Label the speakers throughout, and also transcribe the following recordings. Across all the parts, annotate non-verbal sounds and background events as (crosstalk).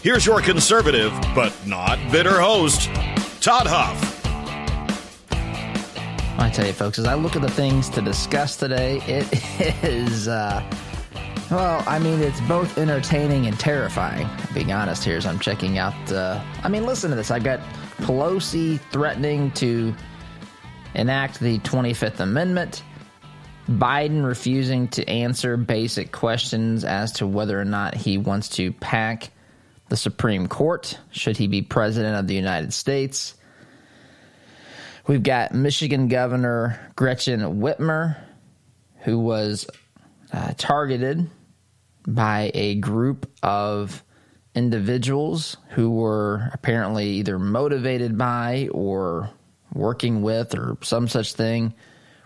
Speaker 1: Here's your conservative, but not bitter host, Todd Huff.
Speaker 2: I tell you, folks, as I look at the things to discuss today, it (laughs) is, uh, well, I mean, it's both entertaining and terrifying. Being honest here, as I'm checking out, uh, I mean, listen to this. I've got Pelosi threatening to enact the 25th Amendment. Biden refusing to answer basic questions as to whether or not he wants to pack the Supreme Court, should he be president of the United States. We've got Michigan Governor Gretchen Whitmer, who was uh, targeted by a group of individuals who were apparently either motivated by or working with or some such thing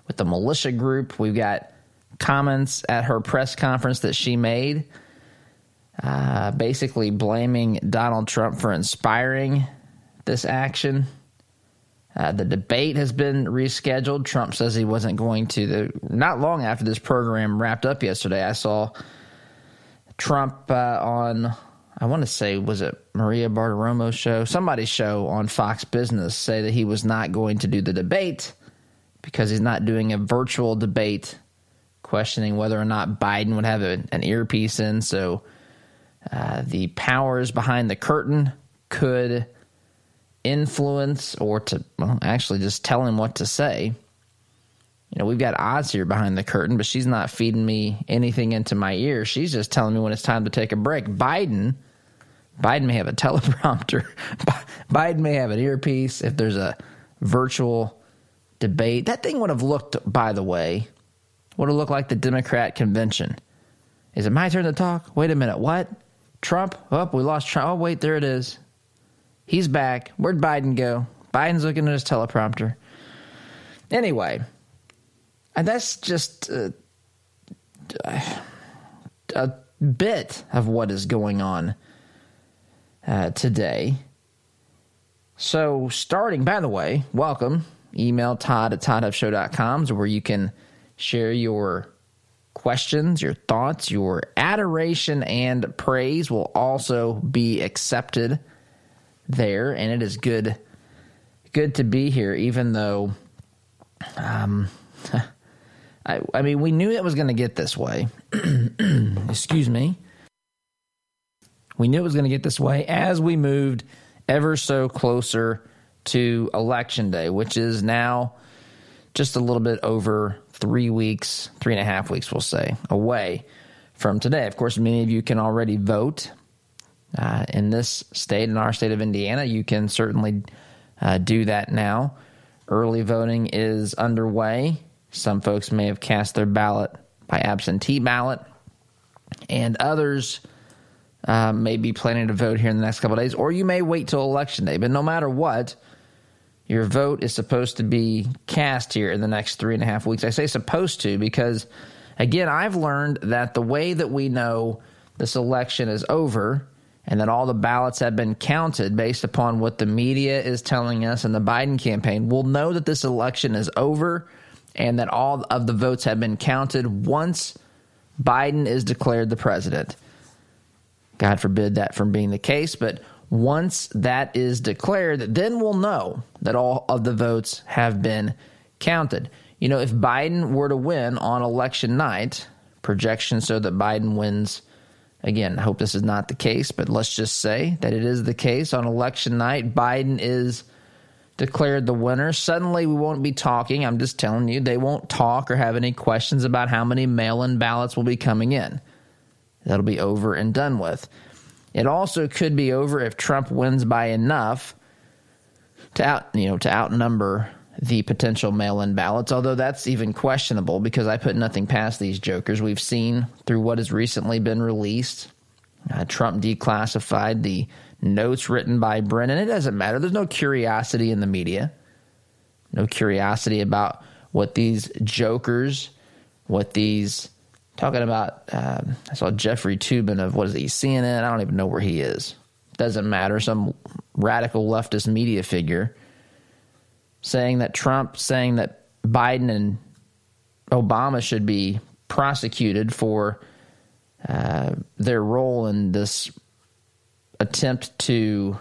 Speaker 2: with the militia group. We've got comments at her press conference that she made uh, basically blaming Donald Trump for inspiring this action. Uh, the debate has been rescheduled. Trump says he wasn't going to. The, not long after this program wrapped up yesterday, I saw Trump uh, on, I want to say, was it Maria Bartiromo's show? Somebody's show on Fox Business say that he was not going to do the debate because he's not doing a virtual debate, questioning whether or not Biden would have a, an earpiece in. So uh, the powers behind the curtain could influence or to well, actually just tell him what to say. You know, we've got Oz here behind the curtain, but she's not feeding me anything into my ear. She's just telling me when it's time to take a break. Biden, Biden may have a (laughs) teleprompter. Biden may have an earpiece. If there's a virtual debate, that thing would have looked, by the way, would have looked like the Democrat convention. Is it my turn to talk? Wait a minute. What? Trump, oh, we lost Trump. Oh, wait, there it is. He's back. Where'd Biden go? Biden's looking at his teleprompter. Anyway, and that's just a, a bit of what is going on uh, today. So, starting, by the way, welcome. Email Todd at ToddHuffShow.com is where you can share your questions, your thoughts, your adoration and praise will also be accepted there. And it is good, good to be here, even though, um, (laughs) I, I mean, we knew it was going to get this way. (clears throat) Excuse me. We knew it was going to get this way as we moved ever so closer to election day, which is now just a little bit over three weeks, three and a half weeks, we'll say, away from today. Of course, many of you can already vote. Uh, in this state, in our state of Indiana, you can certainly uh, do that now. Early voting is underway. Some folks may have cast their ballot by absentee ballot, and others uh, may be planning to vote here in the next couple days, or you may wait till election day. But no matter what, your vote is supposed to be cast here in the next three and a half weeks. I say supposed to because, again, I've learned that the way that we know this election is over and that all the ballots have been counted based upon what the media is telling us and the Biden campaign, we'll know that this election is over and that all of the votes have been counted once Biden is declared the president. God forbid that from being the case, but once that is declared, then we'll know that all of the votes have been counted. You know, if Biden were to win on election night, projections show that Biden wins Again, I hope this is not the case, but let's just say that it is the case. On election night, Biden is declared the winner. Suddenly, we won't be talking. I'm just telling you, they won't talk or have any questions about how many mail in ballots will be coming in. That'll be over and done with. It also could be over if Trump wins by enough to out, you know, to outnumber the potential mail-in ballots. Although that's even questionable because I put nothing past these jokers. We've seen through what has recently been released. Uh, Trump declassified the notes written by Brennan. It doesn't matter. There's no curiosity in the media, no curiosity about what these jokers, what these talking about. Uh, I saw Jeffrey Toobin of what is he CNN? I don't even know where he is. Doesn't matter. Some radical leftist media figure saying that Trump, saying that Biden and Obama should be prosecuted for uh, their role in this attempt to,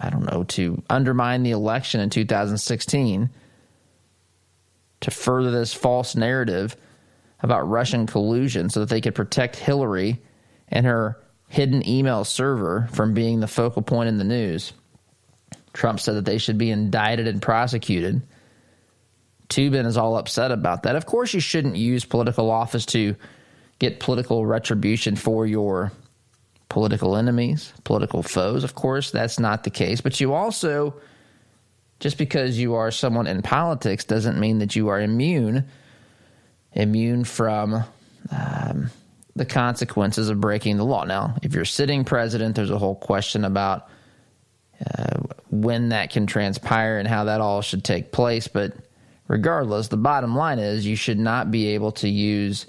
Speaker 2: I don't know, to undermine the election in 2016, to further this false narrative about Russian collusion so that they could protect Hillary and her hidden email server from being the focal point in the news. Trump said that they should be indicted and prosecuted. Toobin is all upset about that. Of course, you shouldn't use political office to get political retribution for your political enemies, political foes. Of course, that's not the case. But you also, just because you are someone in politics, doesn't mean that you are immune immune from um, the consequences of breaking the law. Now, if you're sitting president, there's a whole question about uh, when that can transpire and how that all should take place. But regardless, the bottom line is you should not be able to use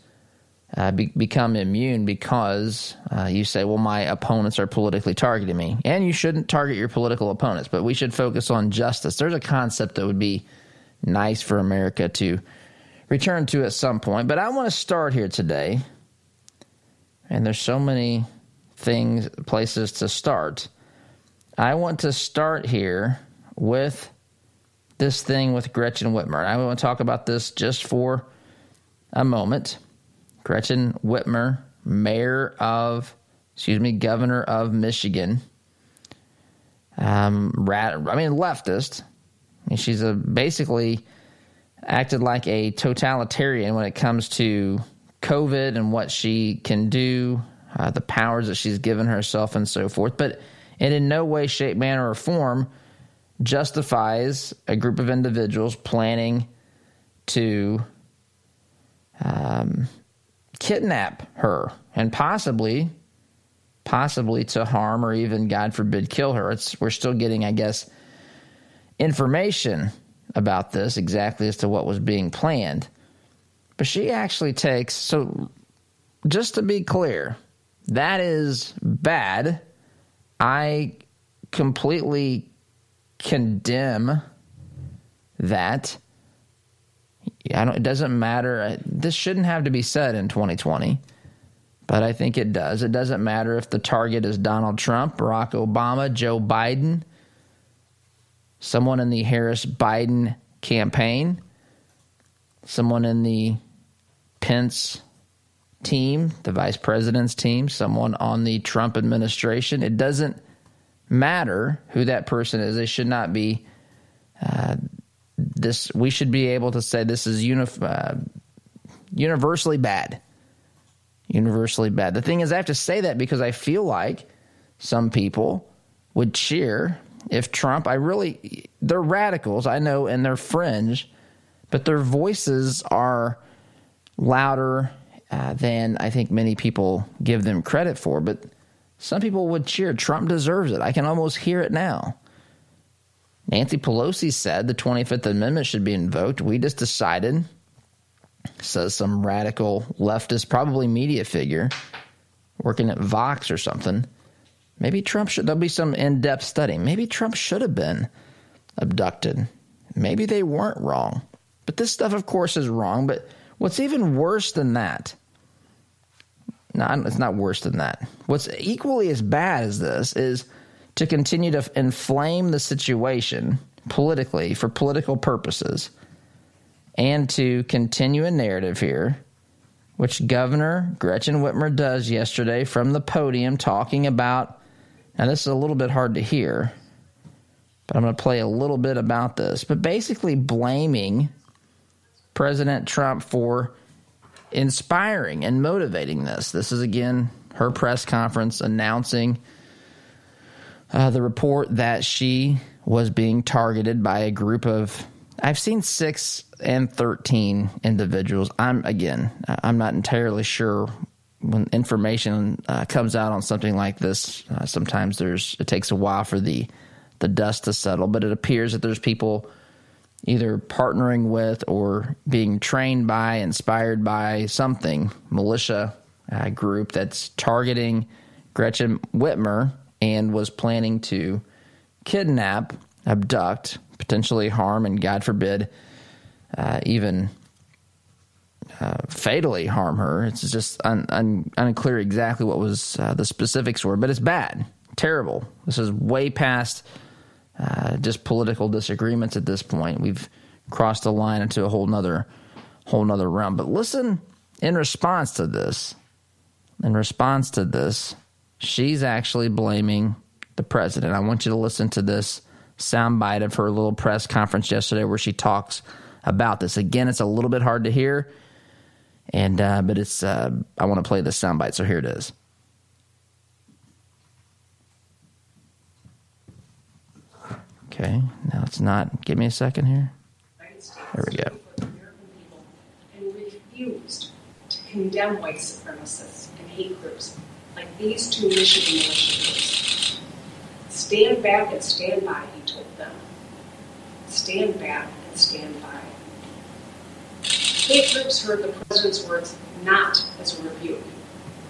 Speaker 2: uh, be, become immune because uh, you say, well, my opponents are politically targeting me. And you shouldn't target your political opponents, but we should focus on justice. There's a concept that would be nice for America to return to at some point. But I want to start here today. And there's so many things, places to start. I want to start here with this thing with Gretchen Whitmer. I want to talk about this just for a moment. Gretchen Whitmer, mayor of, excuse me, governor of Michigan. Um, rat, I mean, leftist. I mean, she's a basically acted like a totalitarian when it comes to COVID and what she can do, uh, the powers that she's given herself, and so forth. But it in no way, shape, manner, or form justifies a group of individuals planning to um, kidnap her and possibly, possibly to harm or even, God forbid, kill her. It's we're still getting, I guess, information about this exactly as to what was being planned. But she actually takes, so just to be clear, that is bad. I completely condemn that. I don't, it doesn't matter. This shouldn't have to be said in 2020, but I think it does. It doesn't matter if the target is Donald Trump, Barack Obama, Joe Biden, someone in the Harris Biden campaign, someone in the Pence team, the vice president's team, someone on the Trump administration. It doesn't matter who that person is. They should not be. Uh, this we should be able to say this is uh, universally bad. Universally bad. The thing is, I have to say that because I feel like some people would cheer if Trump, I really, they're radicals, I know, and they're fringe, but their voices are louder uh, than I think many people give them credit for. But some people would cheer. Trump deserves it. I can almost hear it now. Nancy Pelosi said the 25th Amendment should be invoked. We just decided, says some radical leftist, probably media figure working at Vox or something Maybe Trump should, there'll be some in depth study. Maybe Trump should have been abducted. Maybe they weren't wrong. But this stuff, of course, is wrong. But what's even worse than that, no, it's not worse than that. What's equally as bad as this is to continue to inflame the situation politically for political purposes and to continue a narrative here which Governor Gretchen Whitmer does yesterday from the podium, talking about. Now, this is a little bit hard to hear, but I'm going to play a little bit about this. But basically, blaming President Trump for inspiring and motivating this. This is again her press conference announcing uh, the report that she was being targeted by a group of I've seen six and 13 individuals. I'm, again, I'm not entirely sure when information uh, comes out on something like this. Uh, sometimes there's, it takes a while for the, the dust to settle, but it appears that there's people either partnering with or being trained by, inspired by something, militia uh, group that's targeting Gretchen Whitmer and was planning to kidnap, abduct, potentially harm, and God forbid, uh, even uh, fatally harm her. It's just un- un- unclear exactly what was uh, the specifics were, but it's bad, terrible. This is way past uh, just political disagreements at this point. We've crossed the line into a whole nother, whole nother realm. But listen, in response to this, in response to this, she's actually blaming the president. I want you to listen to this soundbite of her little press conference yesterday where she talks about this. Again, it's a little bit hard to hear, and uh, but it's uh, I want to play this soundbite, so here it is. Okay, now it's not. Give me a second here. There we go.
Speaker 3: And refused to condemn white supremacists and hate groups like these two Michigan militia groups. Stand back and stand by, he told them. Stand back and stand by. Hate groups heard the president's words not as a rebuke,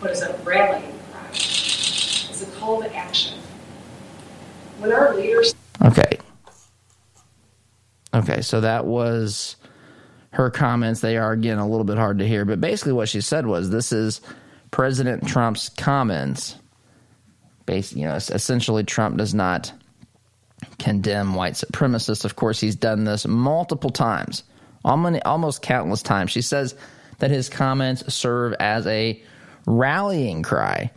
Speaker 3: but as a rallying cry, as a call to action. When our leaders.
Speaker 2: Okay. Okay, so that was her comments. They are, again, a little bit hard to hear, but basically what she said was this is President Trump's comments. Based, you know, essentially, Trump does not condemn white supremacists. Of course, he's done this multiple times almost countless times. She says that his comments serve as a rallying cry.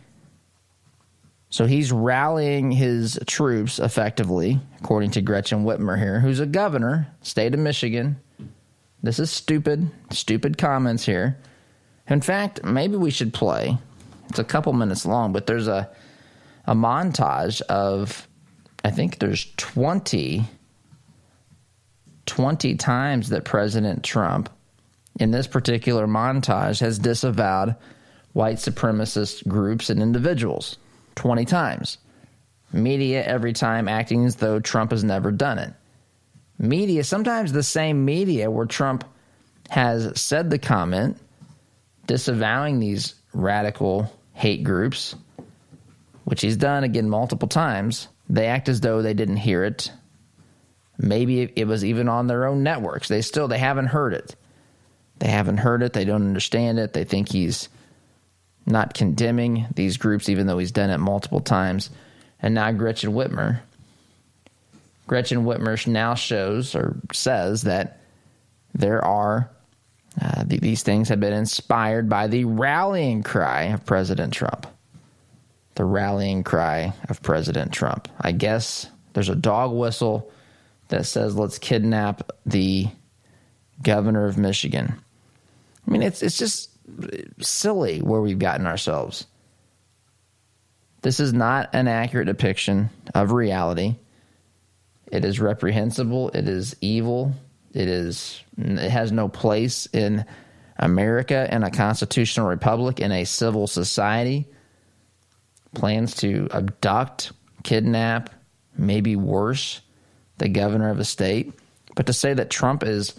Speaker 2: So he's rallying his troops effectively, according to Gretchen Whitmer here, who's a governor, state of Michigan. This is stupid, stupid comments here. In fact, maybe we should play. It's a couple minutes long, but there's a a montage of I think there's 20 20 times that President Trump, in this particular montage, has disavowed white supremacist groups and individuals. 20 times. Media every time acting as though Trump has never done it. Media, sometimes the same media where Trump has said the comment disavowing these radical hate groups, which he's done again multiple times, they act as though they didn't hear it, Maybe it was even on their own networks. They still they haven't heard it. They haven't heard it. They don't understand it. They think he's not condemning these groups, even though he's done it multiple times. And now Gretchen Whitmer. Gretchen Whitmer now shows or says that there are uh, these things have been inspired by the rallying cry of President Trump. The rallying cry of President Trump. I guess there's a dog whistle that says let's kidnap the governor of Michigan. I mean, it's it's just silly where we've gotten ourselves. This is not an accurate depiction of reality. It is reprehensible. It is evil. It is. It has no place in America in a constitutional republic in a civil society. Plans to abduct, kidnap, maybe worse, the governor of a state. But to say that Trump is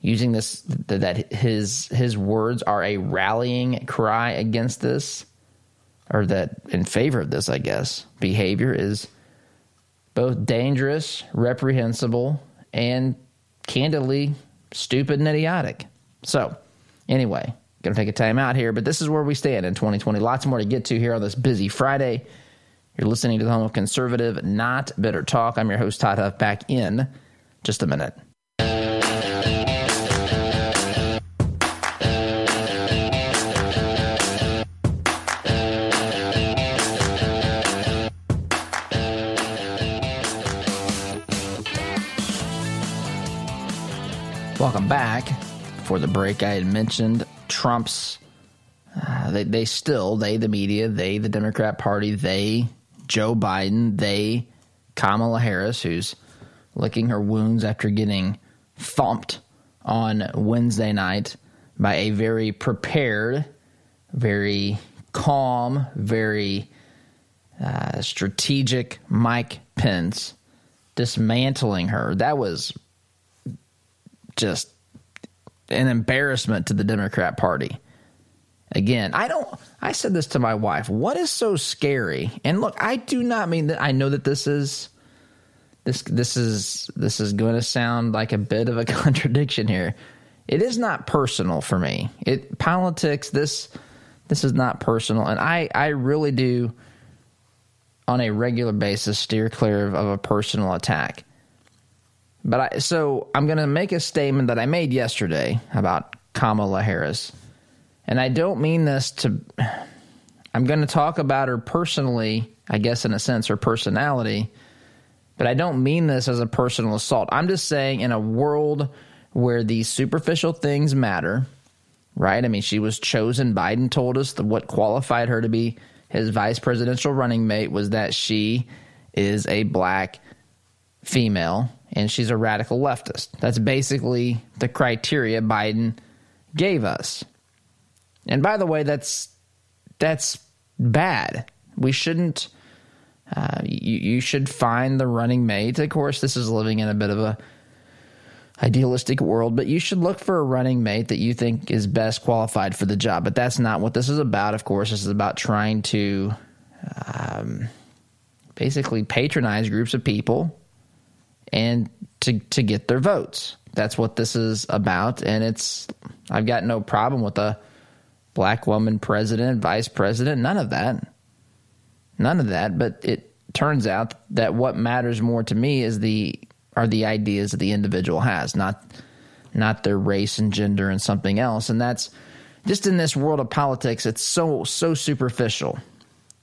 Speaker 2: using this that his his words are a rallying cry against this or that in favor of this, I guess, behavior is both dangerous, reprehensible, and candidly stupid and idiotic. So, anyway, going to take a time out here, but this is where we stand in 2020. Lots more to get to here on this busy Friday. You're listening to the home of conservative, not bitter talk. I'm your host, Todd Huff, back in just a minute. Welcome back. For the break, I had mentioned Trump's. Uh, they, they still, they, the media, they, the Democrat Party, they Joe Biden, they, Kamala Harris, who's licking her wounds after getting thumped on Wednesday night by a very prepared, very calm, very uh, strategic Mike Pence dismantling her. That was just an embarrassment to the Democrat Party. Again, I don't, I said this to my wife. What is so scary? And look, I do not mean that, I know that this is. This, this is this is going to sound like a bit of a (laughs) contradiction here. It is not personal for me. It politics this this is not personal and I I really do on a regular basis steer clear of, of a personal attack. But I, so I'm going to make a statement that I made yesterday about Kamala Harris. And I don't mean this to, I'm going to talk about her personally, I guess, in a sense, her personality. But I don't mean this as a personal assault. I'm just saying, in a world where these superficial things matter, right? I mean, she was chosen. Biden told us that what qualified her to be his vice presidential running mate was that she is a black female and she's a radical leftist. That's basically the criteria Biden gave us. And by the way, that's that's bad. We shouldn't. Uh, you, you should find the running mate. Of course, this is living in a bit of a idealistic world, but you should look for a running mate that you think is best qualified for the job. But that's not what this is about. Of course, this is about trying to um, basically patronize groups of people and to to get their votes. That's what this is about, and it's I've got no problem with a black woman president, vice president, none of that, none of that. But it turns out that what matters more to me is the are the ideas that the individual has, not not their race and gender and something else. And that's just in this world of politics, it's so so superficial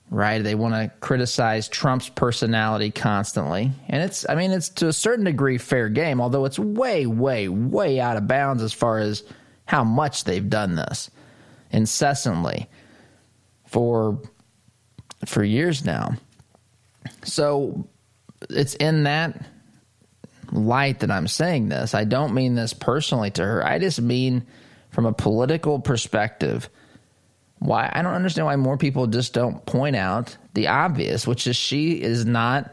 Speaker 2: right? They want to criticize Trump's personality constantly. And it's, I mean, it's to a certain degree fair game, although it's way, way, way out of bounds as far as how much they've done this incessantly for for years now. So it's in that light that I'm saying this. I don't mean this personally to her. I just mean from a political perspective why I don't understand why more people just don't point out the obvious, which is she is not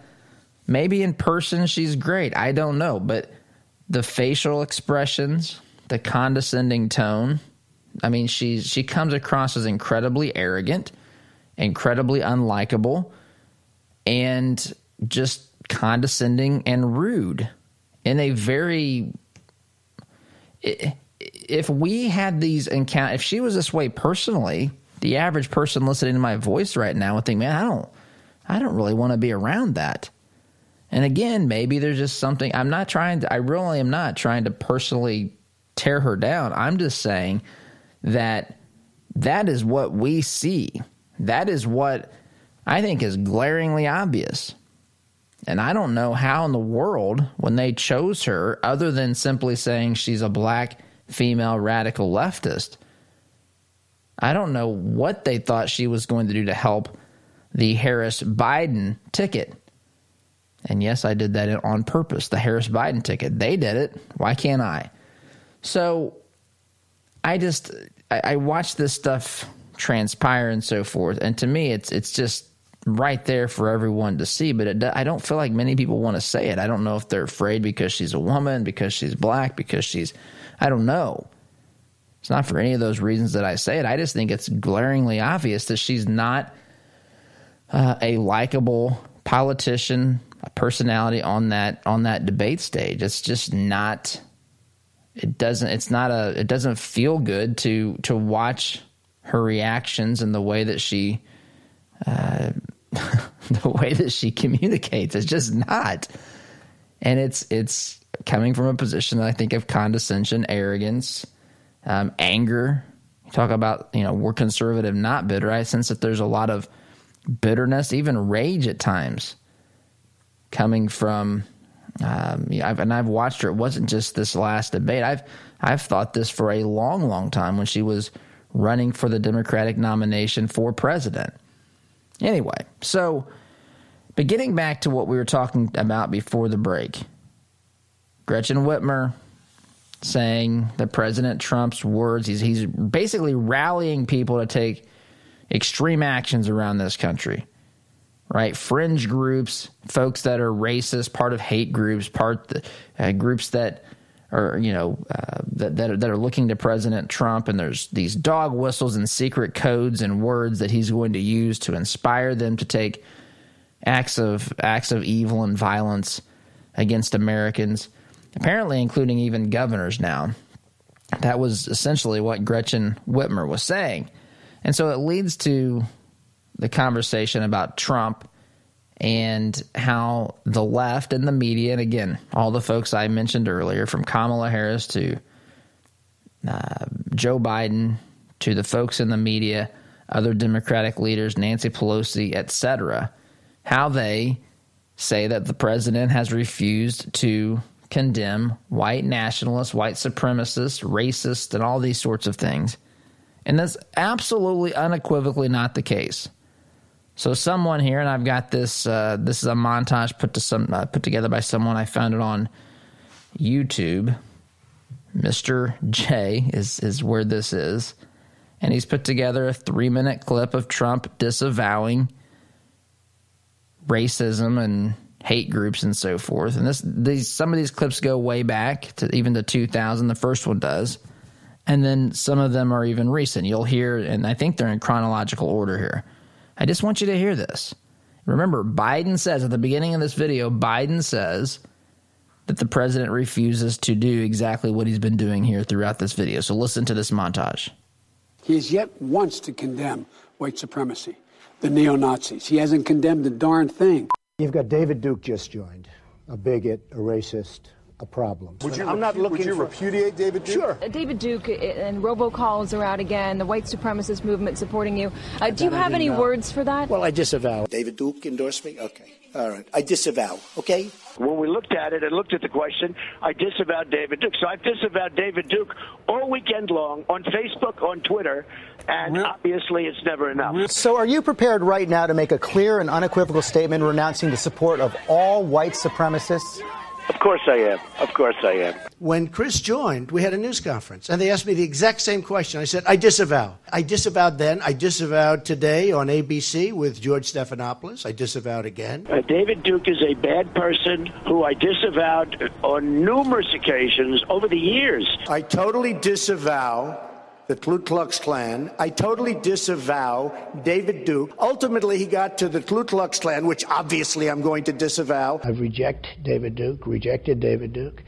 Speaker 2: maybe in person she's great. I don't know, but the facial expressions, the condescending tone, I mean she's she comes across as incredibly arrogant, incredibly unlikable, and just condescending and rude in a very if we had these encounters, if she was this way personally, the average person listening to my voice right now would think, man, I don't, I don't really want to be around that. And again, maybe there's just something I'm not trying to, I really am not trying to personally tear her down. I'm just saying that that is what we see. That is what I think is glaringly obvious. And I don't know how in the world, when they chose her, other than simply saying she's a black female radical leftist, I don't know what they thought she was going to do to help the Harris Biden ticket. And yes, I did that on purpose. The Harris Biden ticket. They did it. Why can't I? So I just I, I watch this stuff transpire and so forth, and to me, it's it's just right there for everyone to see. But it, I don't feel like many people want to say it. I don't know if they're afraid because she's a woman, because she's black, because she's I don't know. It's not for any of those reasons that I say it. I just think it's glaringly obvious that she's not uh, a likable politician, a personality on that on that debate stage. It's just not. It doesn't. It's not a. It doesn't feel good to to watch her reactions and the way that she, uh, (laughs) the way that she communicates. It's just not. And it's it's coming from a position that I think of condescension, arrogance um, anger. You talk about, you know, we're conservative, not bitter. I sense that there's a lot of bitterness, even rage at times, coming from Um, I've, and I've watched her. It wasn't just this last debate. I've I've thought this for a long, long time when she was running for the Democratic nomination for president. Anyway, so beginning back to what we were talking about before the break, Gretchen Whitmer saying that President Trump's words, he's, he's basically rallying people to take extreme actions around this country, right? Fringe groups, folks that are racist, part of hate groups, part uh, groups that are you know uh, that that are, that are looking to President Trump, and there's these dog whistles and secret codes and words that he's going to use to inspire them to take acts of acts of evil and violence against Americans, apparently including even governors now. That was essentially what Gretchen Whitmer was saying. And so it leads to the conversation about Trump and how the left and the media, and again, all the folks I mentioned earlier, from Kamala Harris to uh, Joe Biden to the folks in the media, other Democratic leaders, Nancy Pelosi, etc., how they say that the president has refused to condemn white nationalists, white supremacists, racists, and all these sorts of things. And that's absolutely unequivocally not the case. So someone here, and I've got this. Uh, this is a montage put to some uh, put together by someone. I found it on YouTube. Mister J is is where this is, and he's put together a three minute clip of Trump disavowing racism and hate groups and so forth. And this these some of these clips go way back to even to 2000. The first one does, and then some of them are even recent. You'll hear, and I think they're in chronological order here. I just want you to hear this. Remember, Biden says at the beginning of this video, Biden says that the president refuses to do exactly what he's been doing here throughout this video. So listen to this montage.
Speaker 4: He has yet once to condemn white supremacy, the neo Nazis. He hasn't condemned a darn thing.
Speaker 5: You've got David Duke just joined, a bigot, a racist, a problem.
Speaker 6: Would you, I'm not looking would you for, repudiate David Duke?
Speaker 5: Sure.
Speaker 7: Uh, David Duke uh, and robocalls are out again, the white supremacist movement supporting you. Uh, do you have any know. words for that?
Speaker 5: Well, I disavow.
Speaker 8: David Duke endorsed me? Okay. All right. I disavow. Okay?
Speaker 9: When we looked at it and looked at the question, I disavowed David Duke. So I've disavowed David Duke all weekend long on Facebook, on Twitter, and obviously it's never enough.
Speaker 5: So are you prepared right now to make a clear and unequivocal statement renouncing the support of all white supremacists?
Speaker 9: Of course I am. Of course I am.
Speaker 10: When Chris joined, we had a news conference, and they asked me the exact same question. I said, I disavow. I disavowed then. I disavowed today on ABC with George Stephanopoulos. I disavowed again.
Speaker 9: Uh, David Duke is a bad person who I disavowed on numerous occasions over the years.
Speaker 10: I totally disavow the Ku Klux Klan. I totally disavow David Duke. Ultimately, he got to the Ku Klux Klan, which obviously I'm going to disavow.
Speaker 5: I've rejected David Duke, rejected David Duke.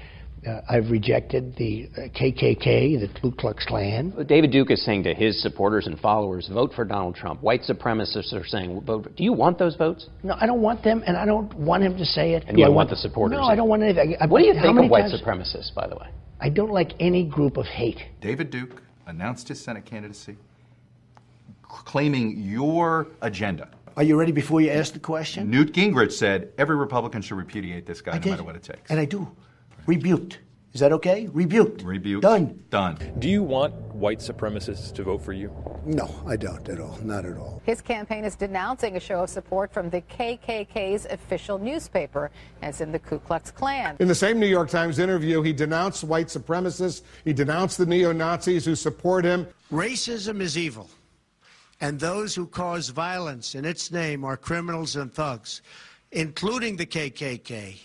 Speaker 5: Uh, I've rejected the KKK, the Ku Klux Klan.
Speaker 11: David Duke is saying to his supporters and followers, vote for Donald Trump. White supremacists are saying, vote. Do you want those votes?
Speaker 5: No, I don't want them, and I don't want him to say it.
Speaker 11: And you
Speaker 5: I
Speaker 11: want,
Speaker 5: want
Speaker 11: the supporters?
Speaker 5: No, I don't want anything.
Speaker 11: what do you think of white times? supremacists, by the way?
Speaker 5: I don't like any group of hate.
Speaker 12: David Duke announced his Senate candidacy, claiming your agenda.
Speaker 10: Are you ready before you ask the question?
Speaker 12: Newt Gingrich said every Republican should repudiate this guy
Speaker 10: I
Speaker 12: no
Speaker 10: did.
Speaker 12: matter what it takes.
Speaker 10: And I do. Rebuked. Is that okay? Rebuked.
Speaker 12: Rebuked.
Speaker 10: Done.
Speaker 12: Done.
Speaker 13: Do you want white supremacists to vote for you?
Speaker 10: No, I don't at all. Not at all.
Speaker 14: His campaign is denouncing a show of support from the KKK's official newspaper, as in the Ku Klux Klan.
Speaker 15: In the same New York Times interview, he denounced white supremacists. He denounced the neo Nazis who support him.
Speaker 10: Racism is evil, and those who cause violence in its name are criminals and thugs, including the KKK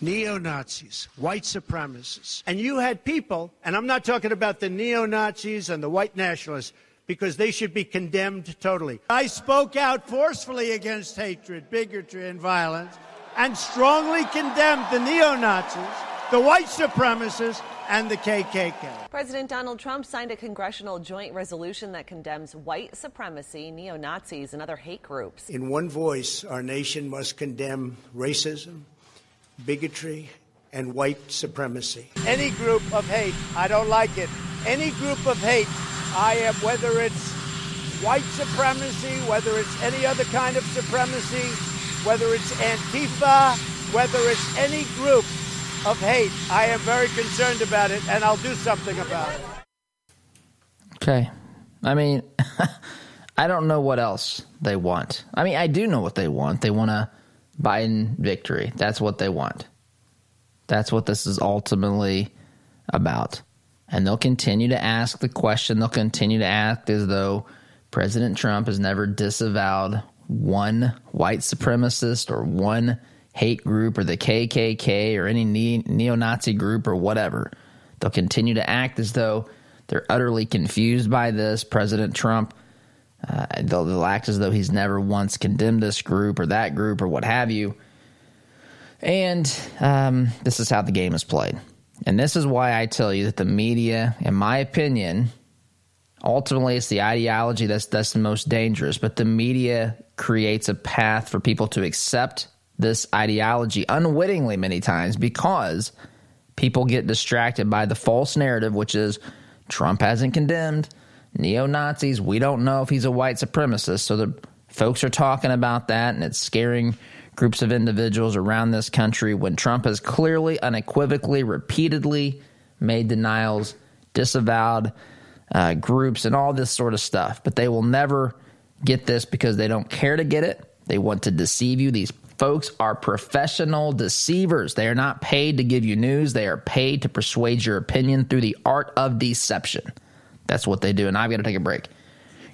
Speaker 10: neo Nazis, white supremacists. And you had people, and I'm not talking about the neo Nazis and the white nationalists, because they should be condemned totally. I spoke out forcefully against hatred, bigotry, and violence, and strongly condemned the neo Nazis, the white supremacists, and the KKK.
Speaker 16: President Donald Trump signed a congressional joint resolution that condemns white supremacy, neo Nazis, and other hate groups.
Speaker 10: In one voice, our nation must condemn racism bigotry, and white supremacy. Any group of hate, I don't like it. Any group of hate, I am, whether it's white supremacy, whether it's any other kind of supremacy, whether it's Antifa, whether it's any group,
Speaker 17: of hate. I am very concerned about it, and I'll do something about it.
Speaker 2: Okay. I mean, (laughs) I don't know what else they want. I mean, I do know what they want. They want a Biden victory. That's what they want. That's what this is ultimately about. And they'll continue to ask the question. They'll continue to act as though President Trump has never disavowed one white supremacist or one hate group or the KKK or any neo Nazi group or whatever. They'll continue to act as though they're utterly confused by this. President Trump, uh, they'll, they'll act as though he's never once condemned this group or that group or what have you. And um, this is how the game is played. And this is why I tell you that the media, in my opinion, ultimately it's the ideology that's that's the most dangerous. But the media creates a path for people to accept this ideology unwittingly many times because people get distracted by the false narrative, which is Trump hasn't condemned neo Nazis. We don't know if he's a white supremacist. So the folks are talking about that, and it's scaring groups of individuals around this country when Trump has clearly, unequivocally, repeatedly made denials, disavowed uh, groups, and all this sort of stuff. But they will never get this because they don't care to get it. They want to deceive you. These folks are professional deceivers. They are not paid to give you news, they are paid to persuade your opinion through the art of deception. That's what they do. And I've got to take a break.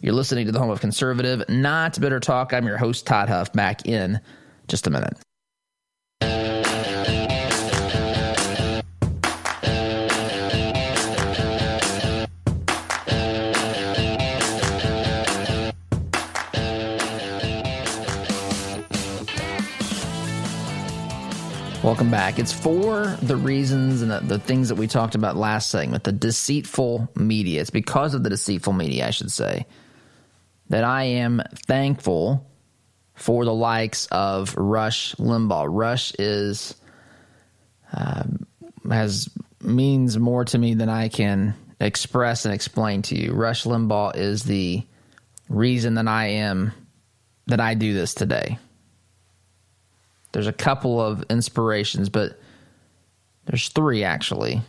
Speaker 2: You're listening to the home of conservative, not bitter talk. I'm your host, Todd Huff, back in just a minute. Welcome back. It's for the reasons and the, the, things that we talked about last segment, the deceitful media. It's because of the deceitful media, I should say, that I am thankful for the likes of Rush Limbaugh. Rush is uh, has means more to me than I can express and explain to you. Rush Limbaugh is the reason that I am that I do this today. There's a couple of inspirations, but there's three actually.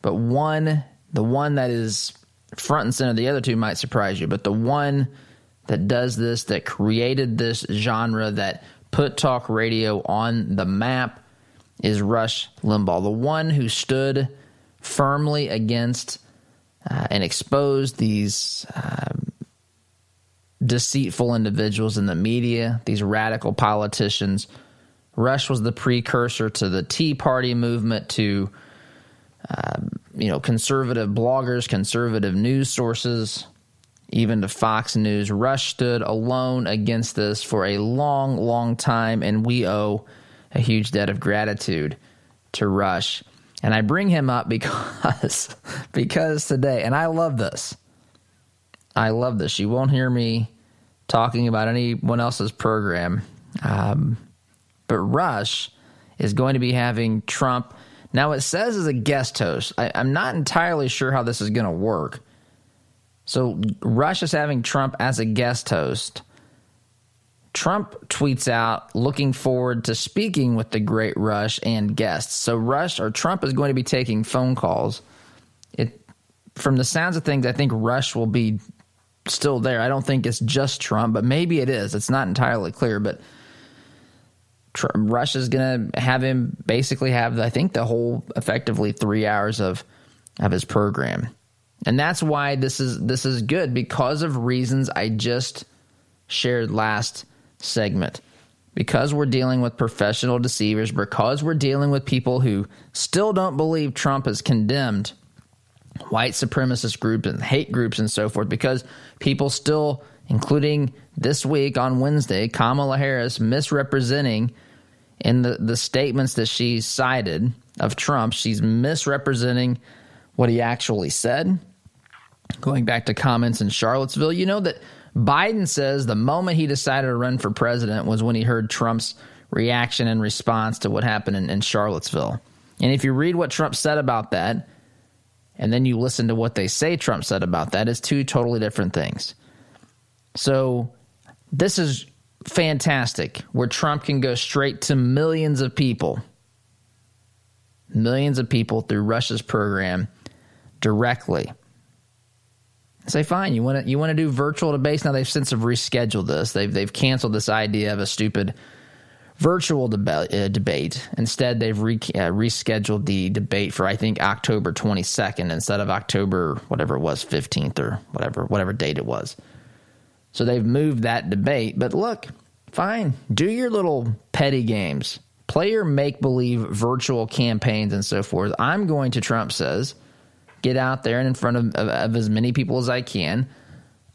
Speaker 2: But one, the one that is front and center, the other two might surprise you, but the one that does this, that created this genre, that put talk radio on the map is Rush Limbaugh, the one who stood firmly against uh, and exposed these uh, deceitful individuals in the media, these radical politicians Rush was the precursor to the Tea Party movement, to uh, you know conservative bloggers, conservative news sources, even to Fox News. Rush stood alone against this for a long, long time, and we owe a huge debt of gratitude to Rush. And I bring him up (laughs) because because today, and I love this. I love this. You won't hear me talking about anyone else's program. Um, but Rush is going to be having Trump. Now, it says as a guest host. I, I'm not entirely sure how this is going to work. So, Rush is having Trump as a guest host. Trump tweets out looking forward to speaking with the great Rush and guests. So, Rush or Trump is going to be taking phone calls. It, from the sounds of things, I think Rush will be still there. I don't think it's just Trump, but maybe it is. It's not entirely clear. But Rush is going to have him basically have, I think, the whole effectively three hours of of his program, and that's why this is this is good because of reasons I just shared last segment. Because we're dealing with professional deceivers, because we're dealing with people who still don't believe Trump has condemned white supremacist groups and hate groups and so forth, because people still, including this week on Wednesday, Kamala Harris misrepresenting in the, the statements that she cited of Trump, she's misrepresenting what he actually said. Going back to comments in Charlottesville, you know that Biden says the moment he decided to run for president was when he heard Trump's reaction and response to what happened in, in Charlottesville. And if you read what Trump said about that, and then you listen to what they say Trump said about that, it's two totally different things. So this is fantastic where Trump can go straight to millions of people. millions of people through Rush's program directly. Say fine, you want to you want to do virtual debates now. They've since have rescheduled this. They've they've canceled this idea of a stupid virtual deba- uh, debate. Instead, they've re- uh, rescheduled the debate for I think October 22nd instead of October whatever it was 15th or whatever whatever date it was. So they've moved that debate. But look, fine, do your little petty games, play your make believe virtual campaigns and so forth. I'm going to Trump says get out there and in front of, of, of as many people as I can,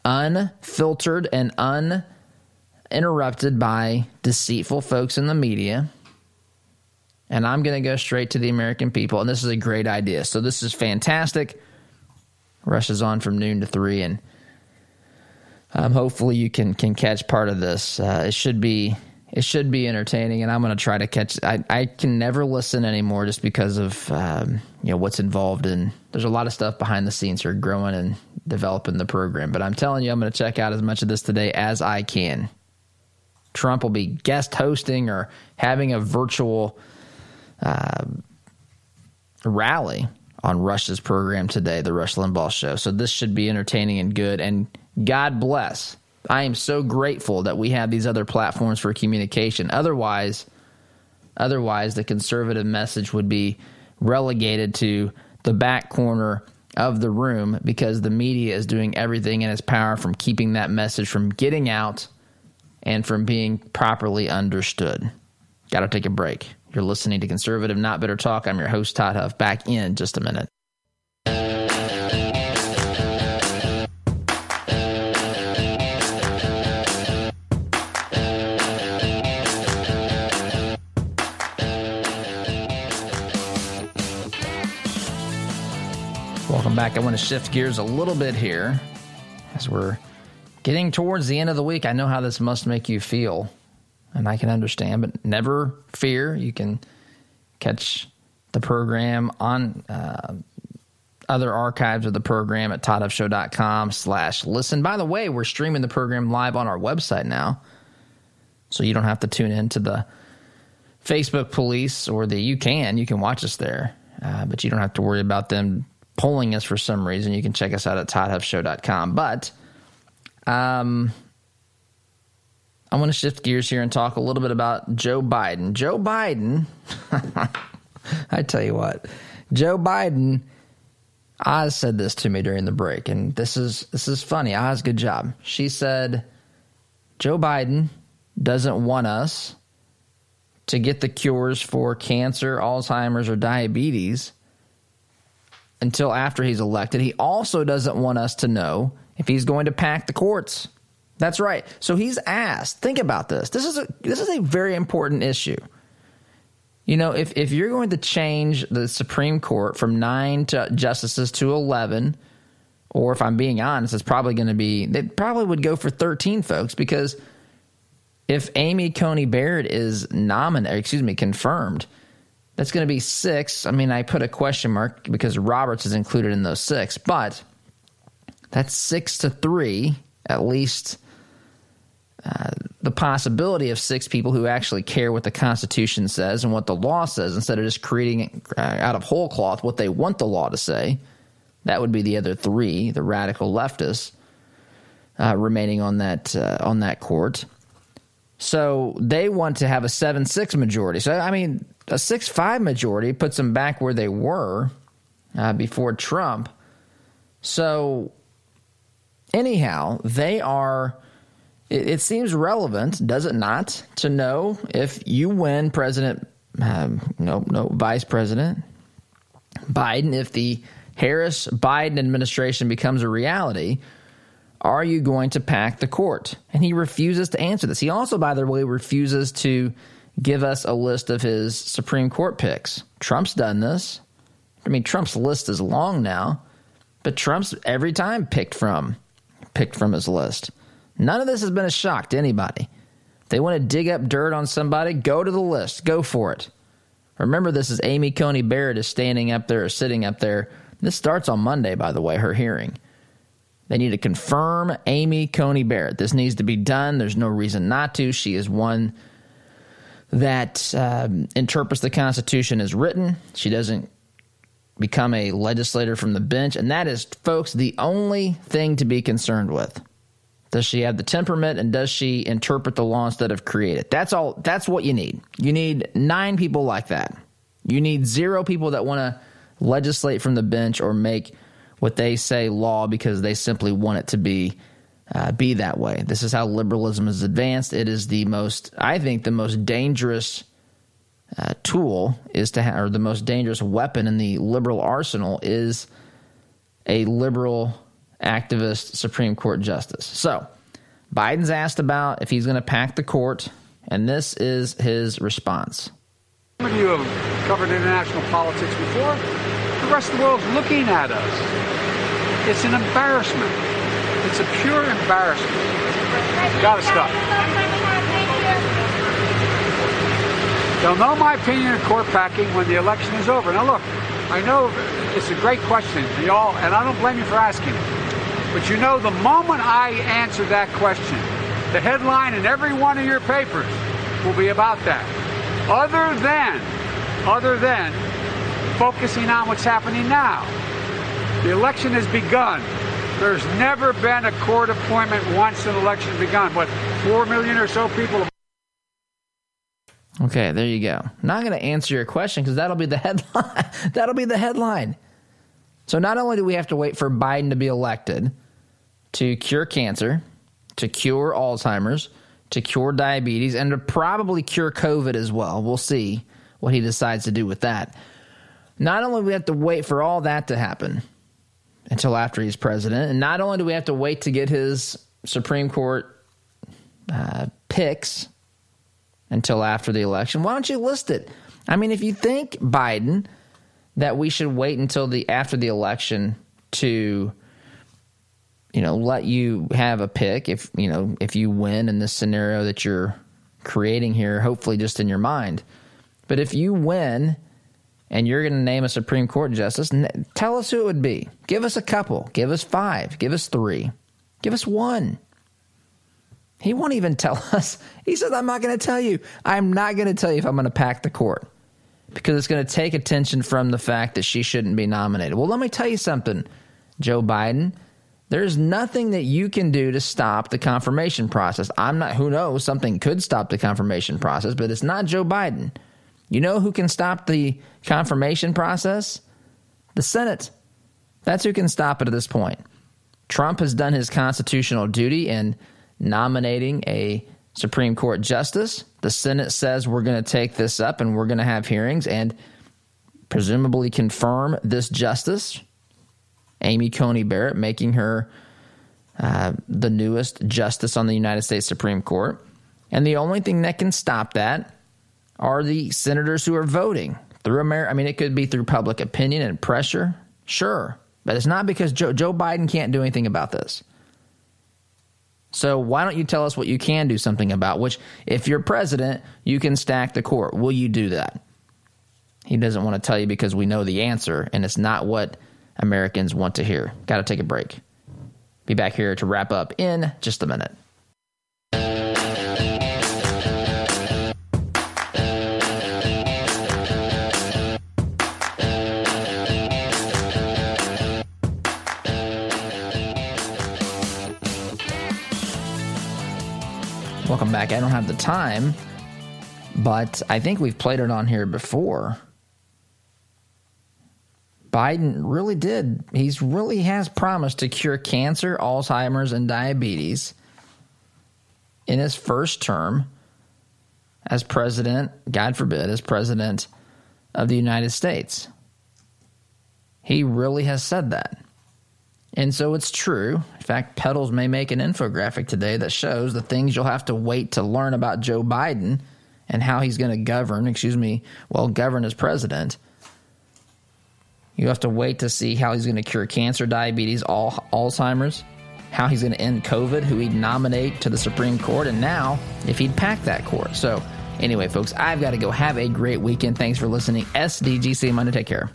Speaker 2: unfiltered and un interrupted by deceitful folks in the media. And I'm going to go straight to the American people. And this is a great idea. So this is fantastic. Rush's on from noon to three, and um, hopefully you can can catch part of this. Uh, it should be it should be entertaining, and I'm going to try to catch. I I can never listen anymore just because of um, you know what's involved in. There's a lot of stuff behind the scenes here, growing and developing the program. But I'm telling you, I'm going to check out as much of this today as I can. Trump will be guest hosting or having a virtual uh, rally on Rush's program today, the Rush Limbaugh Show. So this should be entertaining and good. And God bless. I am so grateful that we have these other platforms for communication. Otherwise, otherwise the conservative message would be relegated to the back corner of the room because the media is doing everything in its power from keeping that message from getting out and from being properly understood. Got to take a break. You're listening to Conservative Not Bitter Talk. I'm your host, Todd Huff. Back in just a minute. Back. I want to shift gears a little bit here as we're getting towards the end of the week, I know how this must make you feel, and I can understand, but never fear. You can catch the program on uh, other archives of the program at toddhuffshow.com slash listen. By the way, we're streaming the program live on our website now, so you don't have to tune in to the Facebook police or the, you can, you can watch us there, uh, but you don't have to worry about them polling us for some reason. You can check us out at toddhuffshow.com. But um, I want to shift gears here and talk a little bit about Joe Biden. Joe Biden, (laughs) I tell you what, Joe Biden. Oz said this to me during the break, and this is this is funny. Oz, good job. She said, Joe Biden doesn't want us to get the cures for cancer, Alzheimer's, or diabetes until after he's elected. He also doesn't want us to know if he's going to pack the courts. That's right. So he's asked. Think about this. This is a this is a very important issue. You know, if if you're going to change the Supreme Court from nine to justices to eleven, or if I'm being honest, it's probably going to be they probably would go for thirteen folks because if Amy Coney Barrett is nominated, excuse me, confirmed, that's going to be six. I mean, I put a question mark because Roberts is included in those six, but that's six to three, at least. Uh, the possibility of six people who actually care what the Constitution says and what the law says instead of just creating uh, out of whole cloth what they want the law to say. That would be the other three, the radical leftists, uh, remaining on that uh, on that court. So they want to have a seven six majority. So I mean, a six five majority puts them back where they were uh, before Trump. So anyhow, they are. It, it, seems relevant, does it not, to know if you win President, um, no, no, Vice President Biden, if the Harris Biden administration becomes a reality, are you going to pack the court? And he refuses to answer this. He also, by the way, refuses to give us a list of his Supreme Court picks. Trump's done this. I mean, Trump's list is long now, but Trump's every time picked from picked from his list. None of this has been a shock to anybody. They want to dig up dirt on somebody, go to the list. Go for it. Remember, this is Amy Coney Barrett is standing up there or sitting up there. This starts on Monday, by the way, her hearing. They need to confirm Amy Coney Barrett. This needs to be done. There's no reason not to. She is won that um, interprets the Constitution as written. She doesn't become a legislator from the bench. And that is, folks, the only thing to be concerned with. Does she have the temperament and does she interpret the law instead of create it? That's all. That's what you need. You need nine people like that. You need zero people that want to legislate from the bench or make what they say law because they simply want it to be uh, be that way. This is how liberalism is advanced. It is the most, I think, the most dangerous uh, tool is to have, or the most dangerous weapon in the liberal arsenal is a liberal activist Supreme Court justice. So, Biden's asked about if he's going to pack the court, and this is his response.
Speaker 18: Some of you have covered international politics before. The rest of the world's looking at us. It's an embarrassment. It's a pure embarrassment. Gotta stop. They'll know my opinion of court packing when the election is over. Now look, I know it's a great question, y'all, and I don't blame you for asking. But you know, the moment I answer that question, the headline in every one of your papers will be about that. Other than, other than focusing on what's happening now. The election has begun. There's never been a court appointment once an election begun. What, four million or so people
Speaker 2: Okay, there you go. Not going to answer your question because that'll be the (laughs) headline. that'll be the headline. So not only do we have to wait for Biden to be elected to cure cancer, to cure Alzheimer's, to cure diabetes, and to probably cure COVID as well. We'll see what he decides to do with that. Not only do we have to wait for all that to happen until after he's president, and not only do we have to wait to get his Supreme Court uh, picks until after the election. Why don't you list it? I mean, if you think Biden that we should wait until the after the election to you know let you have a pick if you know if you win in this scenario that you're creating here hopefully just in your mind but if you win and you're going to name a supreme court justice tell us who it would be give us a couple give us 5 give us 3 give us 1 he won't even (laughs) tell us. He says, I'm not going to tell you. I'm not going to tell you if I'm going to pack the court because it's going to take attention from the fact that she shouldn't be nominated. Well, let me tell you something, Joe Biden. There's nothing that you can do to stop the confirmation process. I'm not, who knows, something could stop the confirmation process, but it's not Joe Biden. You know who can stop the confirmation process? The Senate. That's who can stop it at this point. Trump has done his constitutional duty in nominating a Supreme Court justice. The Senate says we're going to take this up and we're going to have hearings and presumably confirm this justice, Amy Coney Barrett, making her uh, the newest justice on the United States Supreme Court. And the only thing that can stop that are the senators who are voting through America. I mean, it could be through public opinion and pressure, sure, but it's not because Joe, Joe Biden can't do anything about this. So why don't you tell us what you can do something about? Which, if you're president, you can stack the court. Will you do that? He doesn't want to tell you because we know the answer, and it's not what Americans want to hear. Got to take a break. Be back here to wrap up in just a minute. Welcome back. I don't have the time, but I think we've played it on here before. Biden really did. He's really has promised to cure cancer, Alzheimer's, and diabetes in his first term as president, God forbid, as president of the United States. He really has said that. And so it's true. In fact, Pedals may make an infographic today that shows the things you'll have to wait to learn about Joe Biden and how he's going to govern, excuse me, well, govern as president. You have to wait to see how he's going to cure cancer, diabetes, all, Alzheimer's, how he's going to end COVID, who he'd nominate to the Supreme Court, and now if he'd pack that court. So, anyway, folks, I've got to go. Have a great weekend. Thanks for listening. SDGC Monday. Take care.